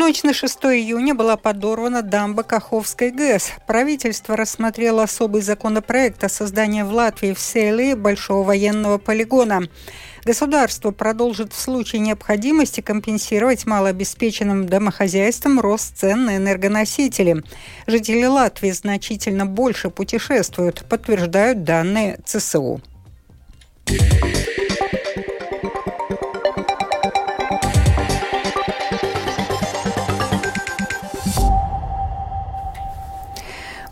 ночь на 6 июня была подорвана дамба Каховской ГЭС. Правительство рассмотрело особый законопроект о создании в Латвии в Селии большого военного полигона. Государство продолжит в случае необходимости компенсировать малообеспеченным домохозяйствам рост цен на энергоносители. Жители Латвии значительно больше путешествуют, подтверждают данные ЦСУ.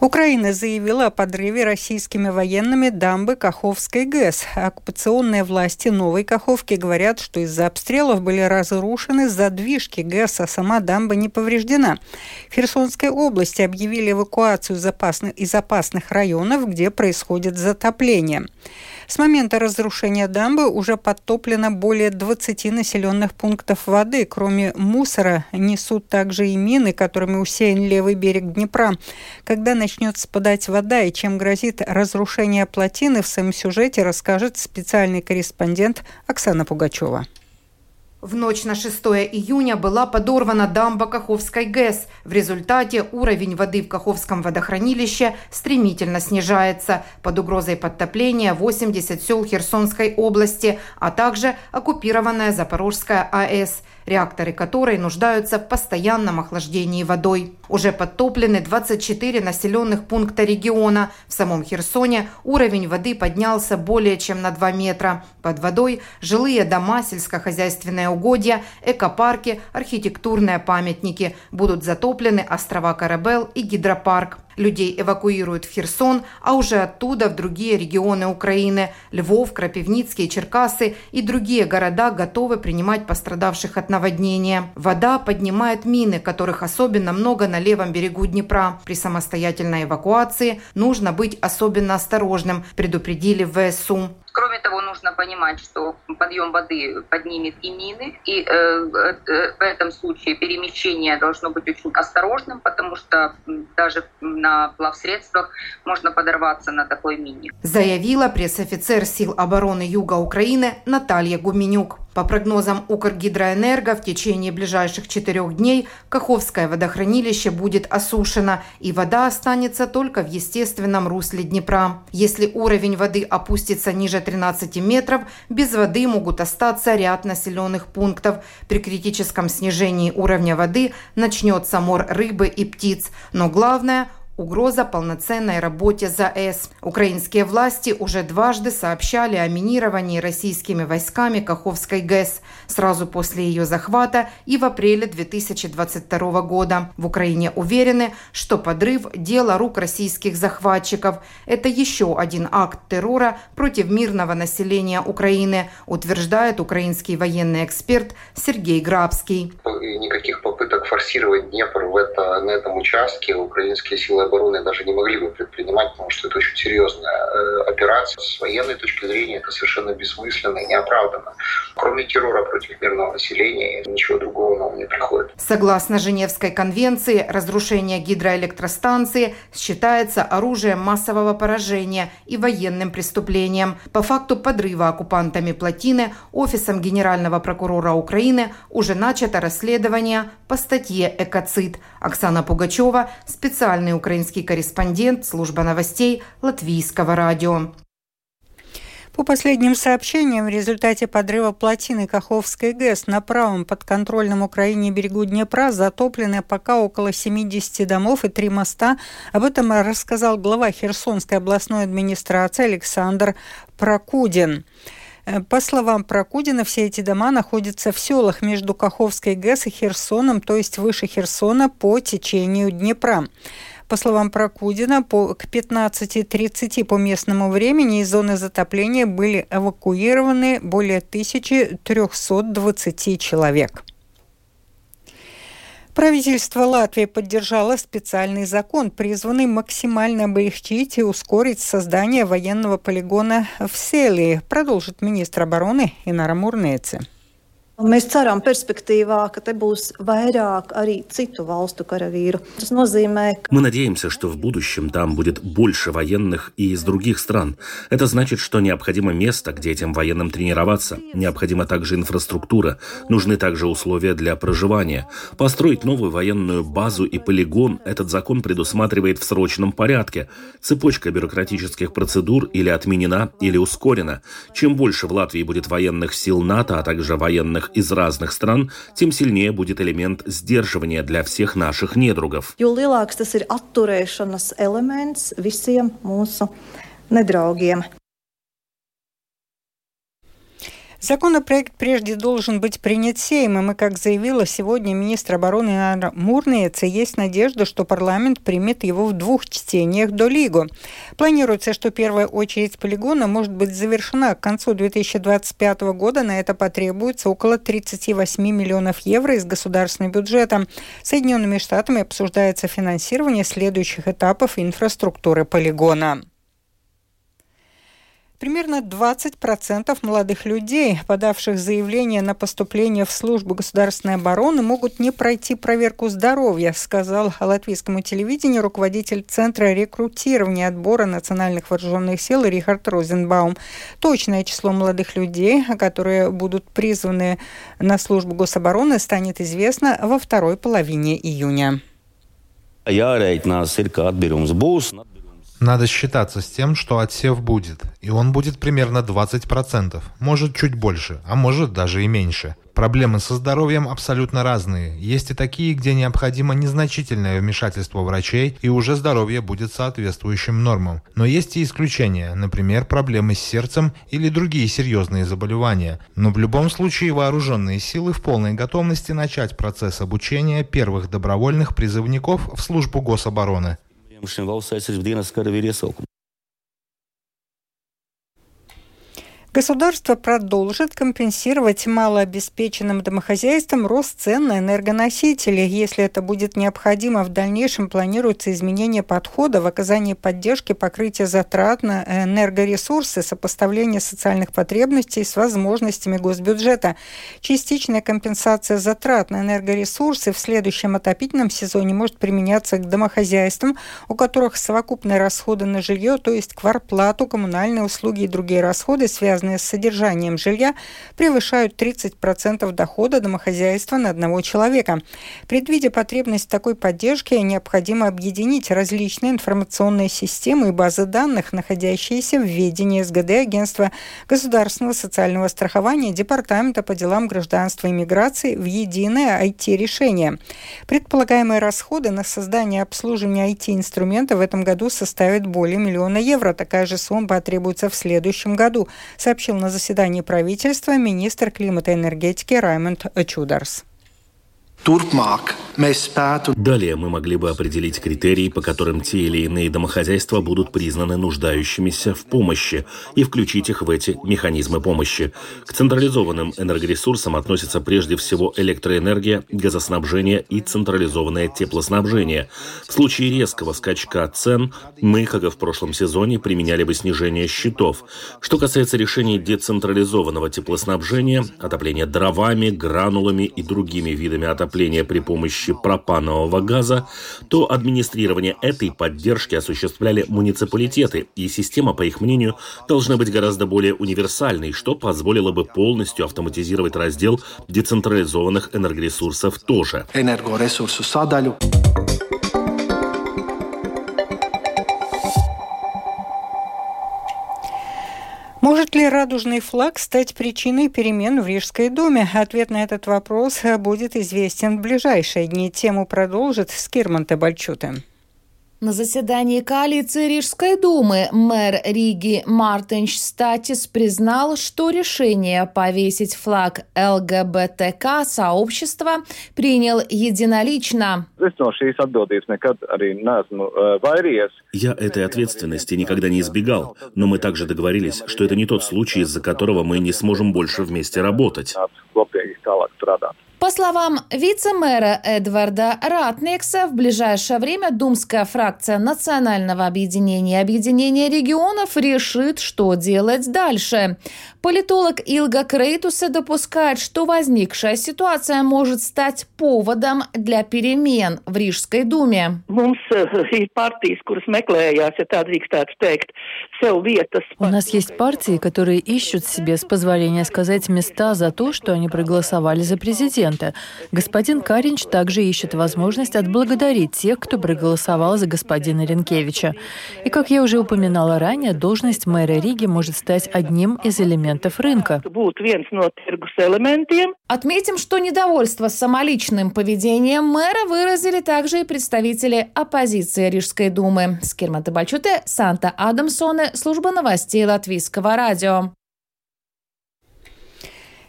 Украина заявила о подрыве российскими военными дамбы Каховской ГЭС. Оккупационные власти Новой Каховки говорят, что из-за обстрелов были разрушены задвижки ГЭС, а сама дамба не повреждена. В Херсонской области объявили эвакуацию из опасных, из опасных районов, где происходит затопление. С момента разрушения дамбы уже подтоплено более 20 населенных пунктов воды. Кроме мусора несут также и мины, которыми усеян левый берег Днепра. Когда начнет спадать вода и чем грозит разрушение плотины, в своем сюжете расскажет специальный корреспондент Оксана Пугачева. В ночь на 6 июня была подорвана дамба Каховской ГЭС. В результате уровень воды в Каховском водохранилище стремительно снижается. Под угрозой подтопления 80 сел Херсонской области, а также оккупированная Запорожская АЭС – реакторы которой нуждаются в постоянном охлаждении водой. Уже подтоплены 24 населенных пункта региона. В самом Херсоне уровень воды поднялся более чем на 2 метра. Под водой жилые дома, сельскохозяйственные угодья, экопарки, архитектурные памятники. Будут затоплены острова Карабел и гидропарк. Людей эвакуируют в Херсон, а уже оттуда в другие регионы Украины. Львов, Крапивницкий, Черкасы и другие города готовы принимать пострадавших от наводнения. Вода поднимает мины, которых особенно много на левом берегу Днепра. При самостоятельной эвакуации нужно быть особенно осторожным, предупредили в ВСУ. Кроме того, нужно понимать, что подъем воды поднимет и мины, и э, э, в этом случае перемещение должно быть очень осторожным, потому что даже на плавсредствах можно подорваться на такой мине. Заявила пресс-офицер сил обороны Юга Украины Наталья Гуменюк. По прогнозам Укргидроэнерго, в течение ближайших четырех дней Каховское водохранилище будет осушено, и вода останется только в естественном русле Днепра. Если уровень воды опустится ниже 13 метров, без воды могут остаться ряд населенных пунктов. При критическом снижении уровня воды начнется мор рыбы и птиц. Но главное – угроза полноценной работе ЗАЭС. Украинские власти уже дважды сообщали о минировании российскими войсками Каховской ГЭС сразу после ее захвата и в апреле 2022 года. В Украине уверены, что подрыв – дело рук российских захватчиков. Это еще один акт террора против мирного населения Украины, утверждает украинский военный эксперт Сергей Грабский. Никаких попыток форсировать Днепр в это, на этом участке украинские силы обороны даже не могли бы предпринимать, потому что это очень серьезная э, операция. С военной точки зрения это совершенно бессмысленно и неоправданно. Кроме террора против мирного населения, ничего другого нам не приходит. Согласно Женевской конвенции, разрушение гидроэлектростанции считается оружием массового поражения и военным преступлением. По факту подрыва оккупантами плотины Офисом Генерального прокурора Украины уже начато расследование по статье «Экоцид». Оксана Пугачева, специальный украинский украинский корреспондент служба новостей Латвийского радио. По последним сообщениям, в результате подрыва плотины Каховской ГЭС на правом подконтрольном Украине берегу Днепра затоплены пока около 70 домов и три моста. Об этом рассказал глава Херсонской областной администрации Александр Прокудин. Э, по словам Прокудина, все эти дома находятся в селах между Каховской ГЭС и Херсоном, то есть выше Херсона по течению Днепра. По словам Прокудина, по, к 15.30 по местному времени из зоны затопления были эвакуированы более 1320 человек. Правительство Латвии поддержало специальный закон, призванный максимально облегчить и ускорить создание военного полигона в Селии, продолжит министр обороны Инара Мурнеце. Mēs ceram ka te būs vairāk arī citu valstu karavīru. Tas nozīmē, ka... Мы надеемся, что в будущем там будет больше военных и из других стран. Это значит, что необходимо место, где этим военным тренироваться. Необходима также инфраструктура. Нужны также условия для проживания. Построить новую военную базу и полигон этот закон предусматривает в срочном порядке. Цепочка бюрократических процедур или отменена, или ускорена. Чем больше в Латвии будет военных сил НАТО, а также военных из разных стран, тем сильнее будет элемент сдерживания для всех наших недругов. Jo lielāks tas ir atturēšanas. Законопроект прежде должен быть принят Сеймом, и, как заявила сегодня министр обороны Анна Мурниец, есть надежда, что парламент примет его в двух чтениях до Лигу. Планируется, что первая очередь полигона может быть завершена к концу 2025 года. На это потребуется около 38 миллионов евро из государственного бюджета. Соединенными Штатами обсуждается финансирование следующих этапов инфраструктуры полигона. Примерно 20% молодых людей, подавших заявление на поступление в службу государственной обороны, могут не пройти проверку здоровья, сказал латвийскому телевидению руководитель Центра рекрутирования и отбора национальных вооруженных сил Рихард Розенбаум. Точное число молодых людей, которые будут призваны на службу гособороны, станет известно во второй половине июня. Jārēķinās ir, ka atbīrums būs. Надо считаться с тем, что отсев будет, и он будет примерно 20%, может чуть больше, а может даже и меньше. Проблемы со здоровьем абсолютно разные. Есть и такие, где необходимо незначительное вмешательство врачей, и уже здоровье будет соответствующим нормам. Но есть и исключения, например, проблемы с сердцем или другие серьезные заболевания. Но в любом случае вооруженные силы в полной готовности начать процесс обучения первых добровольных призывников в службу гособороны. Šim valsts aizsardzības dienas karavīru iesaukumu. Государство продолжит компенсировать малообеспеченным домохозяйствам рост цен на энергоносители. Если это будет необходимо, в дальнейшем планируется изменение подхода в оказании поддержки покрытия затрат на энергоресурсы, сопоставление социальных потребностей с возможностями госбюджета. Частичная компенсация затрат на энергоресурсы в следующем отопительном сезоне может применяться к домохозяйствам, у которых совокупные расходы на жилье, то есть кварплату, коммунальные услуги и другие расходы, связаны связанные с содержанием жилья, превышают 30% дохода домохозяйства на одного человека. Предвидя потребность такой поддержке, необходимо объединить различные информационные системы и базы данных, находящиеся в ведении СГД Агентства государственного социального страхования Департамента по делам гражданства и миграции в единое IT-решение. Предполагаемые расходы на создание и обслуживание IT-инструмента в этом году составят более миллиона евро. Такая же сумма потребуется в следующем году сообщил на заседании правительства министр климата и энергетики Раймонд Чударс. Далее мы могли бы определить критерии, по которым те или иные домохозяйства будут признаны нуждающимися в помощи и включить их в эти механизмы помощи. К централизованным энергоресурсам относятся прежде всего электроэнергия, газоснабжение и централизованное теплоснабжение. В случае резкого скачка цен мы, как и в прошлом сезоне, применяли бы снижение счетов. Что касается решений децентрализованного теплоснабжения, отопления дровами, гранулами и другими видами отопления, отопления при помощи пропанового газа, то администрирование этой поддержки осуществляли муниципалитеты, и система, по их мнению, должна быть гораздо более универсальной, что позволило бы полностью автоматизировать раздел децентрализованных энергоресурсов тоже. Энергоресурсу садалю. Может ли радужный флаг стать причиной перемен в Рижской думе? Ответ на этот вопрос будет известен в ближайшие дни. Тему продолжит Скирман Табальчута. На заседании коалиции Рижской думы мэр Риги Мартинш Статис признал, что решение повесить флаг ЛГБТК сообщества принял единолично. Я этой ответственности никогда не избегал, но мы также договорились, что это не тот случай, из-за которого мы не сможем больше вместе работать. По словам вице-мэра Эдварда Ратникса, в ближайшее время думская фракция Национального объединения Объединения регионов решит, что делать дальше. Политолог Илга Крейтуса допускает, что возникшая ситуация может стать поводом для перемен в Рижской думе. У нас есть партии, которые ищут себе, с позволения сказать, места за то, что они проголосовали за президента. Господин Каринч также ищет возможность отблагодарить тех, кто проголосовал за господина Ренкевича. И, как я уже упоминала ранее, должность мэра Риги может стать одним из элементов рынка. Отметим, что недовольство самоличным поведением мэра выразили также и представители оппозиции Рижской думы. Скирмата Бальчуте, Санта Адамсоне, служба новостей Латвийского радио.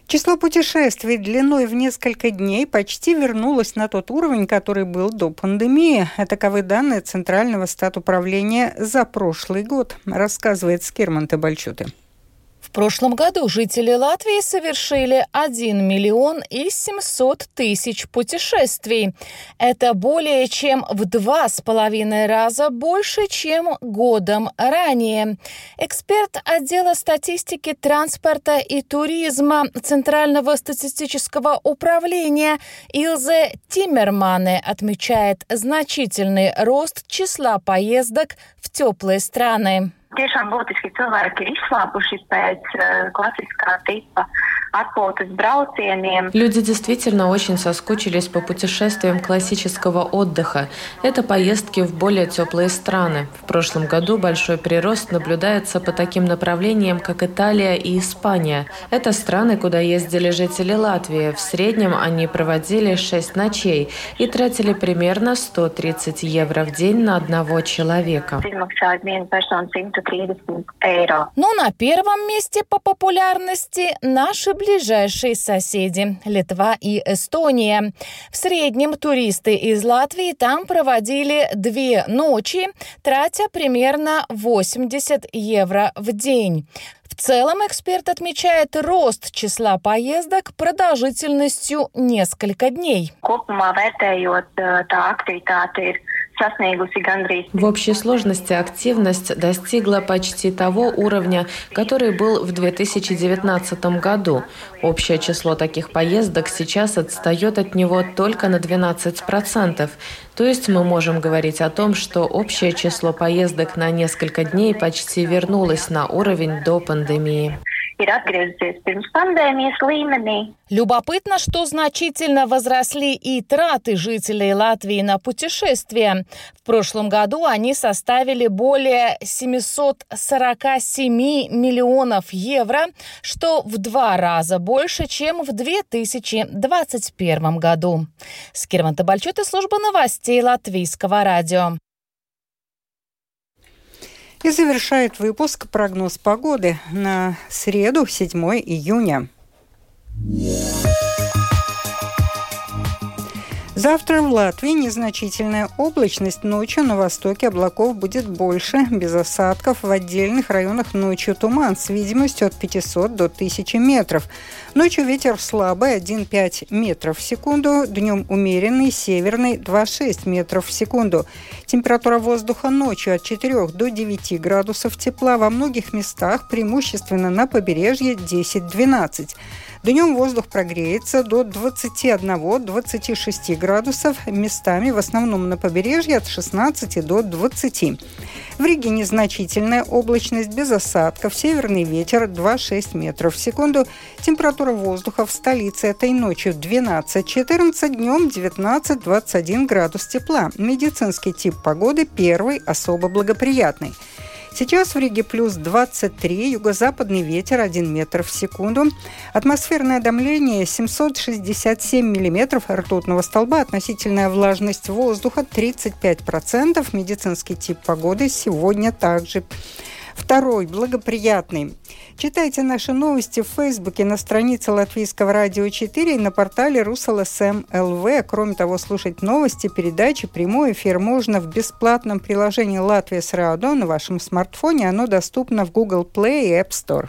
Число путешествий длиной в несколько дней почти вернулось на тот уровень, который был до пандемии. Таковы данные Центрального статуправления за прошлый год, рассказывает Скирман Табальчуты. В прошлом году жители Латвии совершили 1 миллион и 700 тысяч путешествий. Это более чем в два с половиной раза больше, чем годом ранее. Эксперт отдела статистики транспорта и туризма Центрального статистического управления Илзе Тиммермане отмечает значительный рост числа поездок в теплые страны. Tiešām būtiski cilvēki ir izslāpuši pēc uh, klasiskā tipa Люди действительно очень соскучились по путешествиям классического отдыха. Это поездки в более теплые страны. В прошлом году большой прирост наблюдается по таким направлениям, как Италия и Испания. Это страны, куда ездили жители Латвии. В среднем они проводили 6 ночей и тратили примерно 130 евро в день на одного человека. Ну, на первом месте по популярности наши ближайшие соседи – Литва и Эстония. В среднем туристы из Латвии там проводили две ночи, тратя примерно 80 евро в день. В целом эксперт отмечает рост числа поездок продолжительностью несколько дней. В общей сложности активность достигла почти того уровня, который был в 2019 году. Общее число таких поездок сейчас отстает от него только на 12%. То есть мы можем говорить о том, что общее число поездок на несколько дней почти вернулось на уровень до пандемии ir atgriezusies pirms pandēmijas līmenī. Любопытно, что значительно возросли и траты жителей Латвии на путешествия. В прошлом году они составили более 747 миллионов евро, что в два раза больше, чем в 2021 году. Скирман Табальчут и служба новостей Латвийского радио. И завершает выпуск прогноз погоды на среду, 7 июня. Завтра в Латвии незначительная облачность. Ночью на востоке облаков будет больше, без осадков. В отдельных районах ночью туман с видимостью от 500 до 1000 метров. Ночью ветер слабый 1,5 метров в секунду, днем умеренный, северный 2,6 метров в секунду. Температура воздуха ночью от 4 до 9 градусов тепла во многих местах, преимущественно на побережье 10-12. Днем воздух прогреется до 21-26 градусов, местами в основном на побережье от 16 до 20. В Риге незначительная облачность без осадков, северный ветер 2,6 метров в секунду. Температура воздуха в столице этой ночью 12-14, днем 19-21 градус тепла. Медицинский тип погоды первый особо благоприятный. Сейчас в Риге плюс 23, юго-западный ветер 1 метр в секунду. Атмосферное давление 767 миллиметров ртутного столба, относительная влажность воздуха 35%. Медицинский тип погоды сегодня также Второй, благоприятный. Читайте наши новости в Фейсбуке на странице Латвийского радио 4 и на портале РусЛСМ. Кроме того, слушать новости, передачи, прямой эфир можно в бесплатном приложении «Латвия с Радио» на вашем смартфоне. Оно доступно в Google Play и App Store.